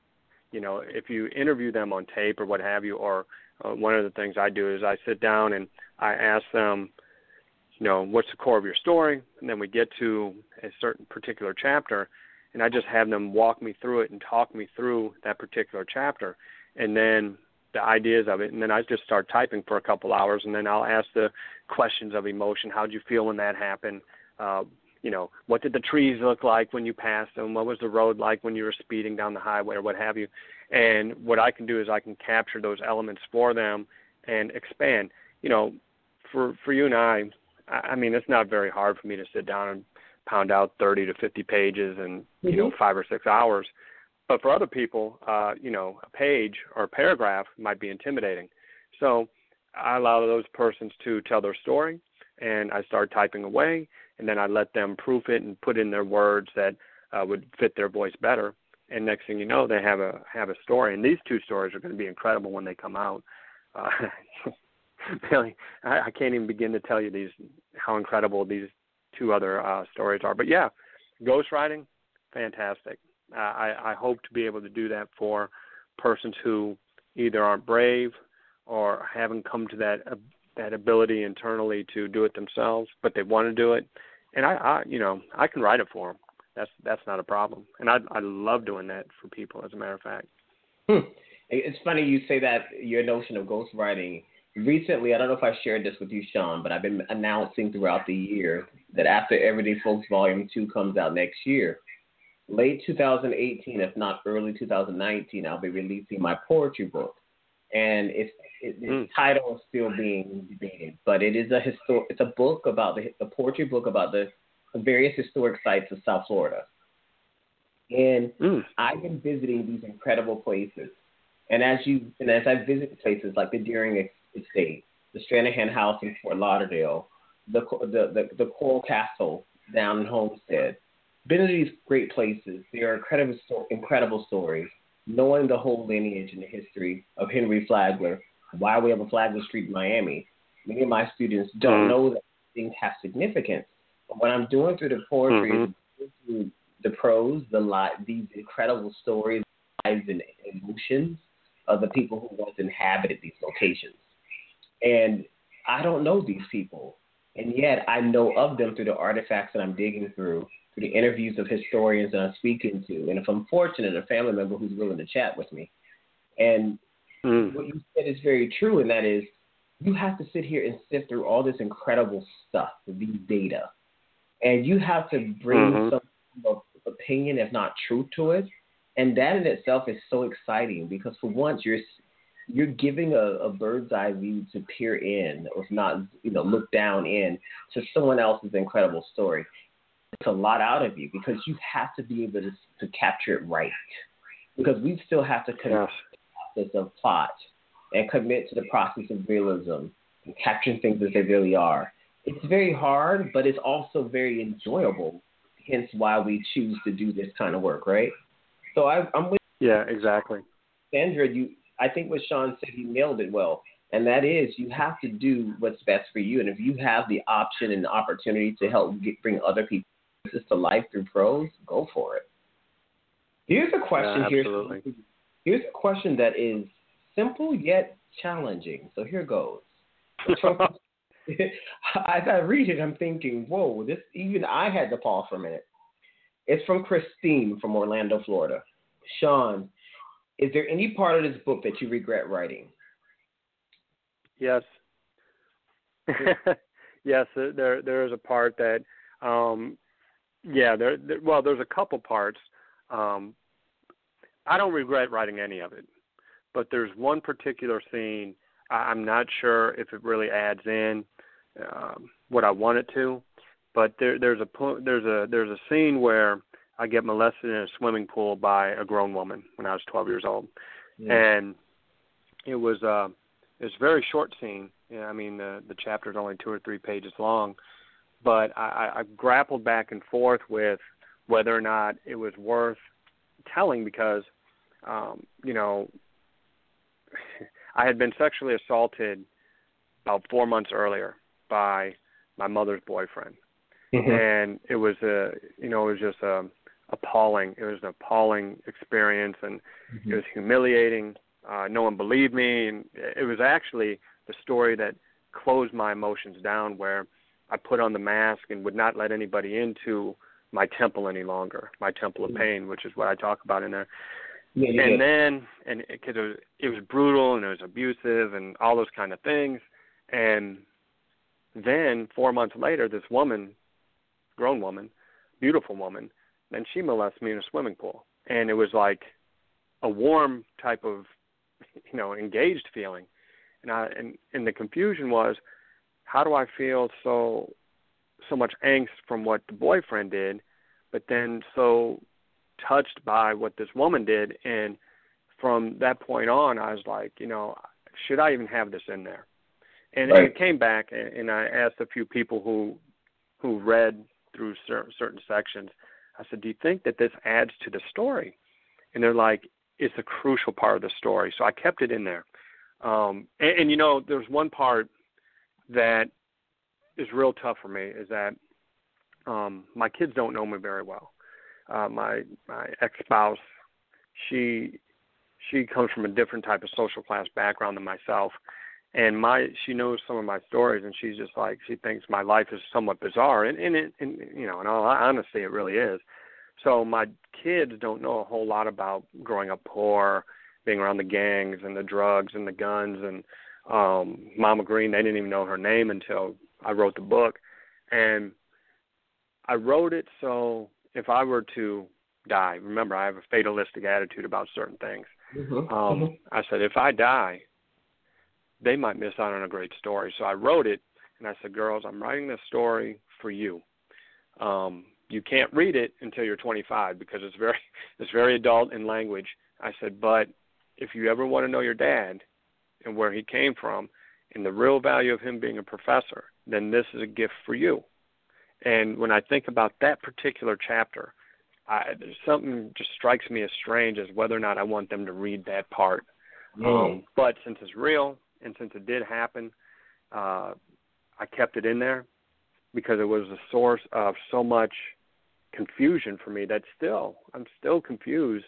you know, if you interview them on tape or what have you, or uh, one of the things I do is I sit down and I ask them, you know, what's the core of your story? And then we get to a certain particular chapter, and I just have them walk me through it and talk me through that particular chapter, and then the ideas of it, and then I just start typing for a couple hours, and then I'll ask the questions of emotion. How'd you feel when that happened? Uh, you know, what did the trees look like when you passed them? What was the road like when you were speeding down the highway or what have you? And what I can do is I can capture those elements for them and expand. You know, for for you and I, I mean, it's not very hard for me to sit down and pound out 30 to 50 pages in mm-hmm. you know five or six hours. But for other people, uh, you know, a page or a paragraph might be intimidating. So I allow those persons to tell their story, and I start typing away, and then I let them proof it and put in their words that uh, would fit their voice better. And next thing you know, they have a have a story. And these two stories are going to be incredible when they come out. Uh, really, I, I can't even begin to tell you these how incredible these two other uh, stories are. But yeah, ghostwriting, fantastic. I, I hope to be able to do that for persons who either aren't brave or haven't come to that uh, that ability internally to do it themselves, but they want to do it. And I, I, you know, I can write it for them. That's that's not a problem. And I I love doing that for people. As a matter of fact. Hmm. It's funny you say that your notion of ghostwriting. Recently, I don't know if I shared this with you, Shawn, but I've been announcing throughout the year that after Everyday Folks Volume Two comes out next year, late 2018, if not early 2019, I'll be releasing my poetry book. And it's, it, mm. title is still being debated, but it is a histor- It's a book about the, the poetry book about the various historic sites of South Florida. And mm. I've been visiting these incredible places. And as you and as I visit places like the Deering Estate, the Stranahan House in Fort Lauderdale, the the the, the Coral Castle down in Homestead, been to these great places. They are incredible, incredible stories. Knowing the whole lineage and the history of Henry Flagler, why we have a Flagler Street in Miami. Many of my students don't mm-hmm. know that things have significance. But when I'm doing through the poetry, mm-hmm. through the prose, the li- these incredible stories, lives and emotions of the people who once inhabited these locations. And I don't know these people, and yet I know of them through the artifacts that I'm digging through the interviews of historians that I'm speaking to, and if I'm fortunate, a family member who's willing to chat with me. And mm. what you said is very true, and that is you have to sit here and sift through all this incredible stuff, these data, and you have to bring mm-hmm. some opinion, if not truth, to it. And that in itself is so exciting because for once you're you're giving a, a bird's eye view to peer in, or if not, you know, look down in to someone else's incredible story a lot out of you because you have to be able to, to capture it right. Because we still have to commit to the process of plot and commit to the process of realism and capturing things as they really are. It's very hard, but it's also very enjoyable. Hence, why we choose to do this kind of work, right? So I, I'm with. Yeah, exactly. Sandra, you. I think what Shawn said, he nailed it well and that is you have to do what's best for you. And if you have the option and the opportunity to help get, bring other people this to life through prose, go for it. Here's a question yeah, here. Here's a question that is simple yet challenging. So here goes. As I read it, I'm thinking, whoa, this even I had to pause for a minute. It's from Christine from Orlando, Florida. Shawn, is there any part of this book that you regret writing? Yes. yes, there there is a part that um, yeah, there, there well, there's a couple parts. Um, I don't regret writing any of it, but there's one particular scene. I, I'm not sure if it really adds in um, what I want it to, but there, there's a there's a there's a scene where I get molested in a swimming pool by a grown woman when I was 12 years old, yeah. and it was uh, it was a very short scene. Yeah, I mean the the chapter is only two or three pages long, but I, I grappled back and forth with whether or not it was worth telling because, um, you know, I had been sexually assaulted about four months earlier by my mother's boyfriend, mm-hmm. and it was a, you know, it was just a appalling. It was an appalling experience, and mm-hmm. it was humiliating. Uh, no one believed me, and it was actually the story that closed my emotions down, where I put on the mask and would not let anybody into my temple any longer, my temple of mm-hmm. pain, which is what I talk about in there. Yeah, and then, and because it, it was it was brutal and it was abusive and all those kind of things, and then four months later, this woman, grown woman, beautiful woman, then she molested me in a swimming pool, and it was like a warm type of, you know, engaged feeling, and I and and the confusion was, how do I feel so so much angst from what the boyfriend did, but then so touched by what this woman did and from that point on I was like, you know, should I even have this in there? And right. it came back and I asked a few people who who read through certain, certain sections. I said, "Do you think that this adds to the story?" And they're like, "It's a crucial part of the story." So I kept it in there. Um, and, and you know, there's one part that is real tough for me is that um, my kids don't know me very well. Uh, my my ex spouse, she she comes from a different type of social class background than myself, and my she knows some of my stories, and she's just like she thinks my life is somewhat bizarre, and and, it, and you know, in all honesty, it really is. So my kids don't know a whole lot about growing up poor, being around the gangs and the drugs and the guns and um Mama Green. They didn't even know her name until I wrote the book, and I wrote it so if I were to die, remember I have a fatalistic attitude about certain things. Mm-hmm. Um, mm-hmm. I said if I die, they might miss out on a great story. So I wrote it, and I said, girls, I'm writing this story for you. Um, you can't read it until you're 25 because it's very it's very adult in language. I said, but if you ever want to know your dad and where he came from and the real value of him being a professor, then this is a gift for you. And when I think about that particular chapter, I, something just strikes me as strange as whether or not I want them to read that part. Mm. Um, but since it's real and since it did happen, uh, I kept it in there because it was a source of so much confusion for me that still I'm still confused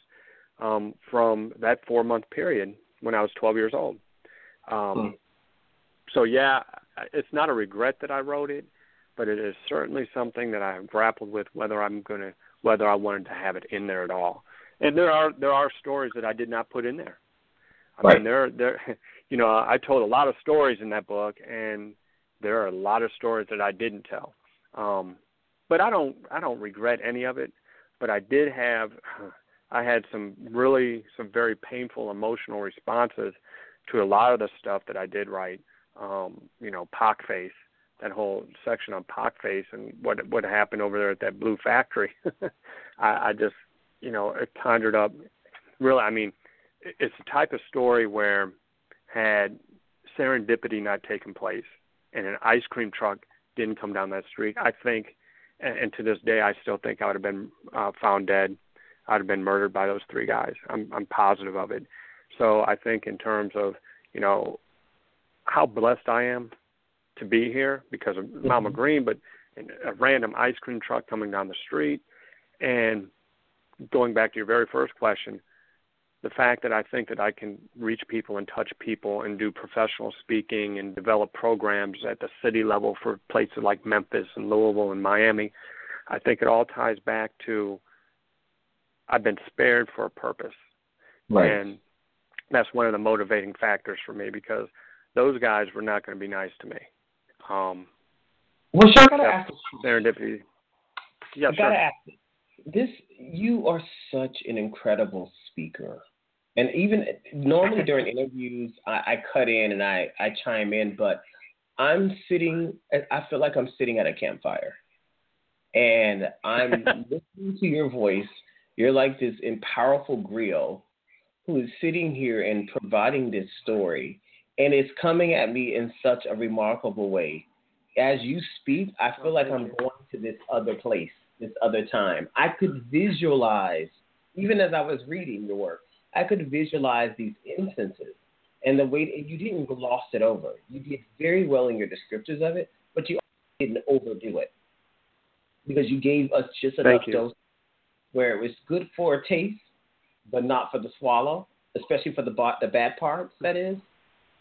um, from that four month period when I was 12 years old. Um, mm. So yeah, it's not a regret that I wrote it, but it is certainly something that I have grappled with whether I'm going to whether I wanted to have it in there at all. And there are there are stories that I did not put in there. I right. mean, there there you know I told a lot of stories in that book, and there are a lot of stories that I didn't tell. Um, but I don't I don't regret any of it. But I did have I had some really some very painful emotional responses to a lot of the stuff that I did write um, you know, Pockface, that whole section on Pockface and what what happened over there at that blue factory. I, I just, you know, it conjured up. Really, I mean, it's the type of story where had serendipity not taken place and an ice cream truck didn't come down that street, I think, and, and to this day, I still think I would have been uh, found dead. I'd have been murdered by those three guys. I'm I'm positive of it. So I think in terms of you know how blessed I am to be here because of mm-hmm. Mama Green, but a random ice cream truck coming down the street. And going back to your very first question, the fact that I think that I can reach people and touch people and do professional speaking and develop programs at the city level for places like Memphis and Louisville and Miami, I think it all ties back to I've been spared for a purpose. Right. And that's one of the motivating factors for me because those guys were not going to be nice to me. Um, well, sure, I gotta ask. Serendipity. Yeah, I gotta ask. This, you are such an incredible speaker, and even normally during interviews, I, I cut in and I I chime in, but I'm sitting. I feel like I'm sitting at a campfire, and I'm listening to your voice. You're like this powerful griot who is sitting here and providing this story and it's coming at me in such a remarkable way. As you speak, I feel like I'm going to this other place, this other time. I could visualize, even as I was reading your work, I could visualize these instances and the way that you didn't gloss it over. You did very well in your descriptors of it, but you didn't overdo it because you gave us just enough dose where it was good for a taste, but not for the swallow, especially for the the bad parts. That is,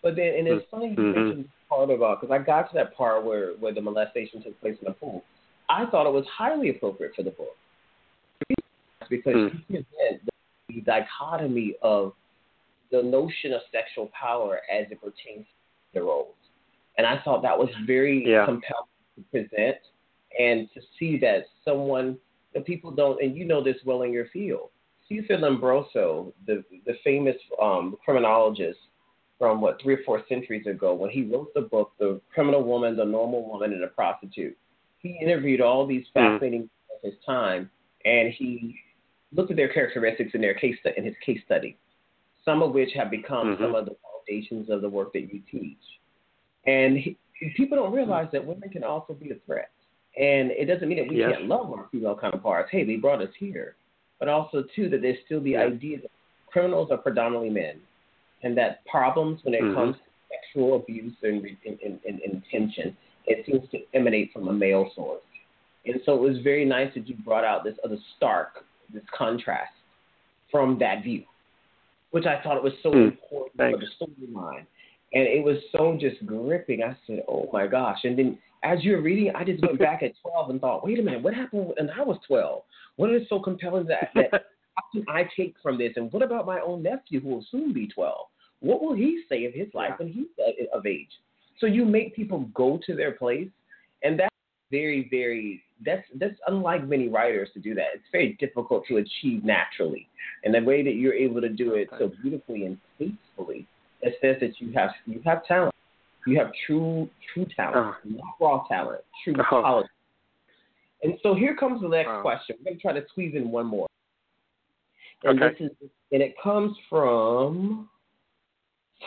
but then, and it's funny you mm-hmm. mentioned part about because I got to that part where where the molestation took place in the pool. I thought it was highly appropriate for the book because mm. she presents the dichotomy of the notion of sexual power as it pertains to the roles, and I thought that was very yeah. compelling to present and to see that someone that people don't, and you know this well in your field. Cesar Lombroso, the the famous um, criminologist from what three or four centuries ago, when he wrote the book "The Criminal Woman, the Normal Woman, and the Prostitute," he interviewed all these mm-hmm. fascinating mm. of his time, and he looked at their characteristics in their case in his case study, some of which have become mm-hmm. some of the foundations of the work that you teach. And he, people don't realize that women can also be a threat. And it doesn't mean that we yes. can't love our female counterparts. Hey, they brought us here. But also, too, that there's still the idea that criminals are predominantly men and that problems when it mm-hmm. comes to sexual abuse and, and, and, and intention, it seems to emanate from a male source. And so it was very nice that you brought out this other stark, this contrast from that view, which I thought it was so mm. important Thanks. for the storyline. And it was so just gripping. I said, oh my gosh. And then as you were reading, I just went back at 12 and thought, wait a minute, what happened when I was 12? What is so compelling that, that how can I take from this? And what about my own nephew who will soon be 12? What will he say of his life when he's uh, of age? So you make people go to their place, and that's very, very that's that's unlike many writers to do that. It's very difficult to achieve naturally, and the way that you're able to do it so beautifully and tastefully, it says that you have you have talent. You have true true talent, uh, not raw talent, true uh, quality. And so here comes the next uh, question. We're gonna try to squeeze in one more. And okay. this is and it comes from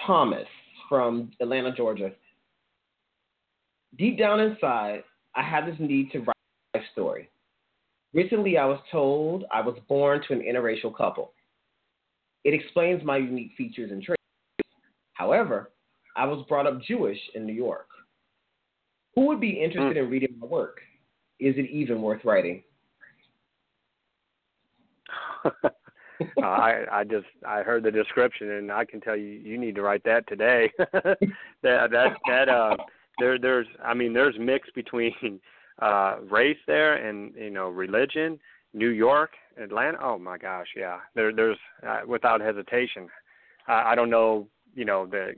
Thomas from Atlanta, Georgia. Deep down inside, I have this need to write a story. Recently, I was told I was born to an interracial couple. It explains my unique features and traits. However, I was brought up Jewish in New York. Who would be interested mm. in reading my work? Is it even worth writing? I I just I heard the description and I can tell you you need to write that today. that that that uh there there's I mean there's mix between uh race there and you know religion, New York, Atlanta. Oh my gosh, yeah. There there's uh, without hesitation. Uh, I don't know, you know, the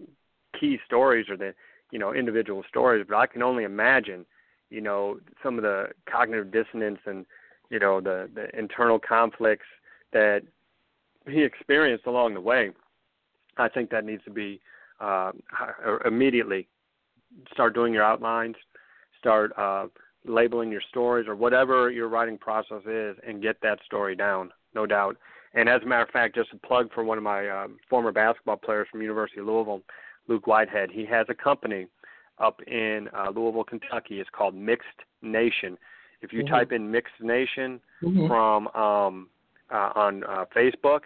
key stories or the you know individual stories, but I can only imagine, you know, some of the cognitive dissonance and you know the the internal conflicts that he experienced along the way, I think that needs to be uh, immediately start doing your outlines, start uh, labeling your stories or whatever your writing process is, and get that story down, no doubt. And as a matter of fact, just a plug for one of my um, former basketball players from University of Louisville, Luke Whitehead. He has a company up in uh, Louisville, Kentucky. It's called Mixed Nation. If you mm-hmm. type in Mixed Nation mm-hmm. from um, uh, on uh, Facebook,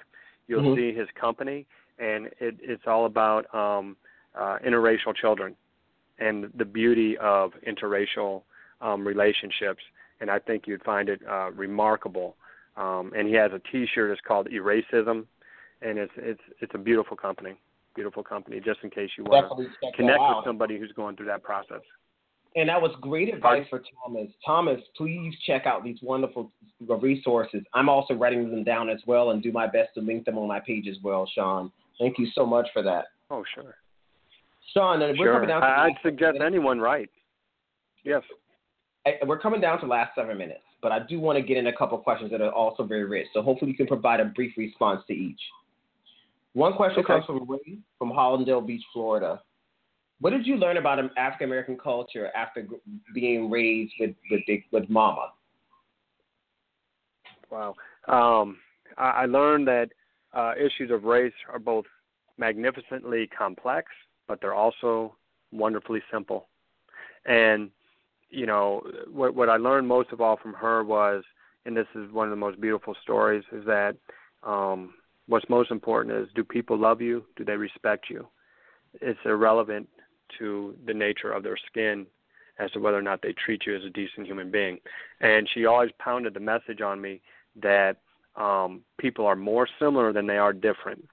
you'll mm-hmm. see his company, and it, it's all about um, uh, interracial children and the beauty of interracial um, relationships. And I think you'd find it uh, remarkable. Um, and he has a T-shirt. It's called Eracism, and it's it's it's a beautiful company. Beautiful company. Just in case you want to connect with somebody who's going through that process. And that was great advice for Thomas. Thomas, please check out these wonderful resources. I'm also writing them down as well and do my best to link them on my page as well, Shawn. Thank you so much for that. Oh, sure. Shawn, we're sure. coming down to I'd suggest minutes. anyone write. Yes. We're coming down to the last seven minutes, but I do want to get in a couple questions that are also very rich. So hopefully you can provide a brief response to each. One question okay. comes from Ray from Hallandale Beach, Florida. What did you learn about African American culture after being raised with with, with mama? Wow, um, I, I learned that uh, issues of race are both magnificently complex, but they're also wonderfully simple. And you know what what I learned most of all from her was, and this is one of the most beautiful stories, is that um, what's most important is do people love you? Do they respect you? It's irrelevant to the nature of their skin as to whether or not they treat you as a decent human being. And she always pounded the message on me that um, people are more similar than they are different,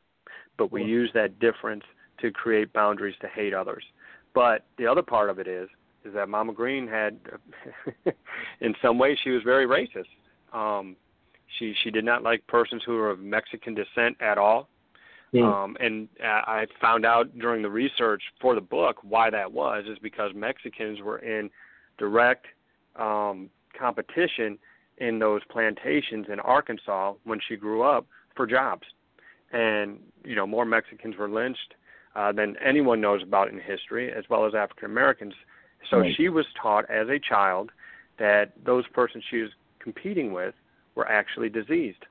but we use that difference to create boundaries to hate others. But the other part of it is is that Mama Green had, in some ways, she was very racist. Um, she she did not like persons who were of Mexican descent at all. Mm. Um, and I found out during the research for the book why that was is because Mexicans were in direct um, competition in those plantations in Arkansas when she grew up for jobs, and you know more Mexicans were lynched uh, than anyone knows about in history, as well as African Americans. So right. she was taught as a child that those persons she was competing with were actually diseased.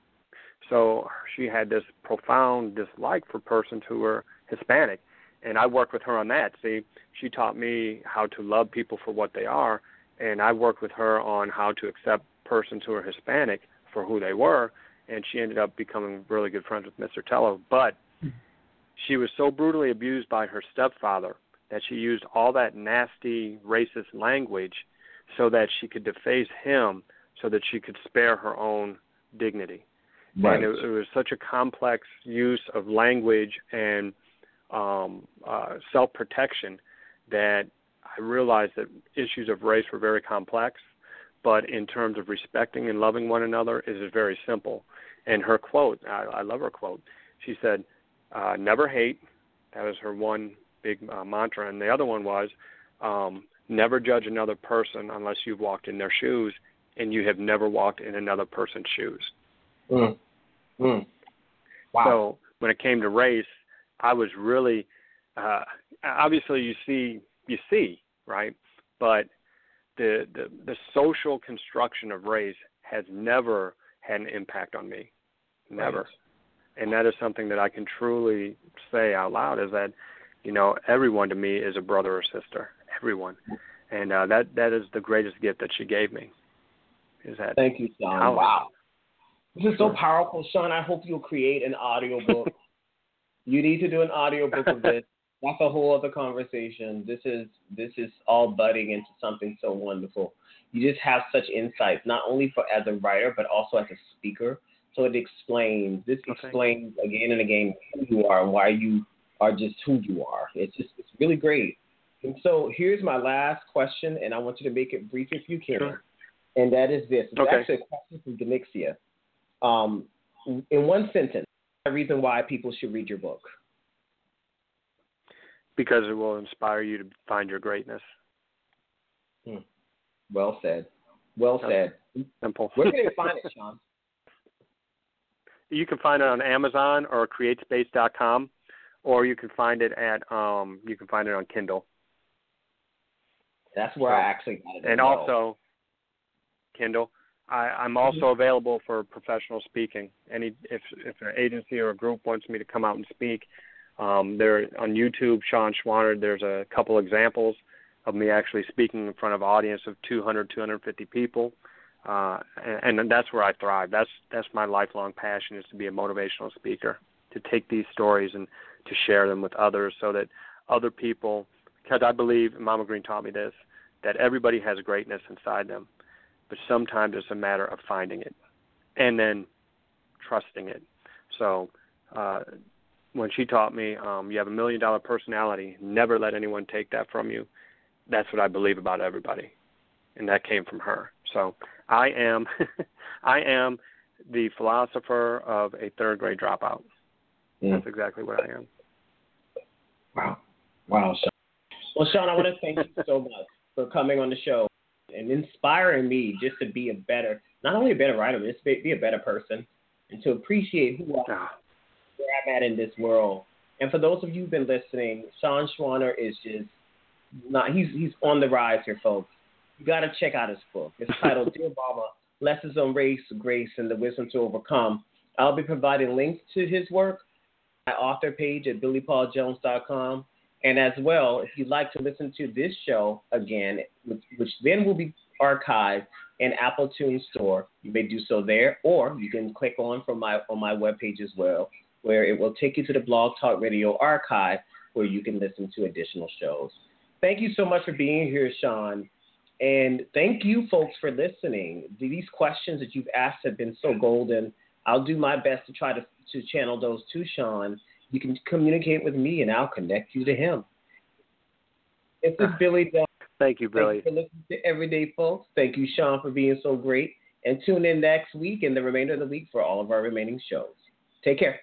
So she had this profound dislike for persons who were Hispanic. And I worked with her on that. See, she taught me how to love people for what they are, and I worked with her on how to accept persons who are Hispanic for who they were. And she ended up becoming really good friends with Mr. Tello. But she was so brutally abused by her stepfather that she used all that nasty racist language so that she could deface him so that she could spare her own dignity. Right. And it, it was such a complex use of language and um, uh, self protection that I realized that issues of race were very complex, but in terms of respecting and loving one another, it is very simple. And her quote, I, I love her quote. She said, uh, "Never hate." That was her one big uh, mantra, and the other one was, um, "Never judge another person unless you've walked in their shoes, and you have never walked in another person's shoes." Mm. Mm. Wow. So when it came to race, I was really uh, obviously you see you see right, but the, the the social construction of race has never had an impact on me, never. Right. And that is something that I can truly say out loud is that, you know, everyone to me is a brother or sister, everyone, and uh, that that is the greatest gift that she gave me. Is that? Thank you, Shawn. Wow. This is so powerful, Shawn. I hope you'll create an audiobook. you need to do an audiobook of this. That's a whole other conversation. This is this is all budding into something so wonderful. You just have such insights, not only for as a writer, but also as a speaker. So it explains. This okay. explains again and again who you are and why you are just who you are. It's just it's really great. And so here's my last question, and I want you to make it brief if you can. Sure. And that is this. It's okay. actually a question from Denixia. Um, in one sentence, the reason why people should read your book. Because it will inspire you to find your greatness. Hmm. Well said. Well said. Simple. Where can you find it, Shawn? You can find it on Amazon or CreateSpace.com, or you can find it at um, you can find it on Kindle. That's where so, I actually got it. And well. also Kindle. I, I'm also available for professional speaking. Any if if an agency or a group wants me to come out and speak, um, there on YouTube, Shawn Schwaner. There's a couple examples of me actually speaking in front of an audience of 200, 250 people, uh, and, and that's where I thrive. That's that's my lifelong passion is to be a motivational speaker, to take these stories and to share them with others, so that other people, because I believe, Mama Green taught me this, that everybody has greatness inside them but sometimes it's a matter of finding it and then trusting it. So uh, when she taught me, um, you have a million dollar personality, never let anyone take that from you. That's what I believe about everybody, and that came from her. So I am, I am the philosopher of a third grade dropout. Mm. That's exactly what I am. Wow, wow, Shawn. Well, Shawn, I want to thank you so much for coming on the show and inspiring me just to be a better, not only a better writer, but just be a better person and to appreciate who I am, where I'm at in this world. And for those of you who've been listening, Shawn Schwaner is just not, he's, he's on the rise here, folks. You got to check out his book. It's titled Dear Mama Lessons on Race, Grace, and the Wisdom to Overcome. I'll be providing links to his work, my author page at billypauljones.com. And as well, if you'd like to listen to this show again, which, which then will be archived in Apple Tune Store, you may do so there, or you can click on from my on my webpage as well, where it will take you to the Blog Talk Radio archive, where you can listen to additional shows. Thank you so much for being here, Shawn. And thank you, folks, for listening. These questions that you've asked have been so golden. I'll do my best to try to, to channel those to Shawn you can communicate with me and I'll connect you to him. This is ah. Billy Jones. Thank you, Billy. Thank you for listening to Everyday Folks. Thank you, Shawn, for being so great. And tune in next week and the remainder of the week for all of our remaining shows. Take care.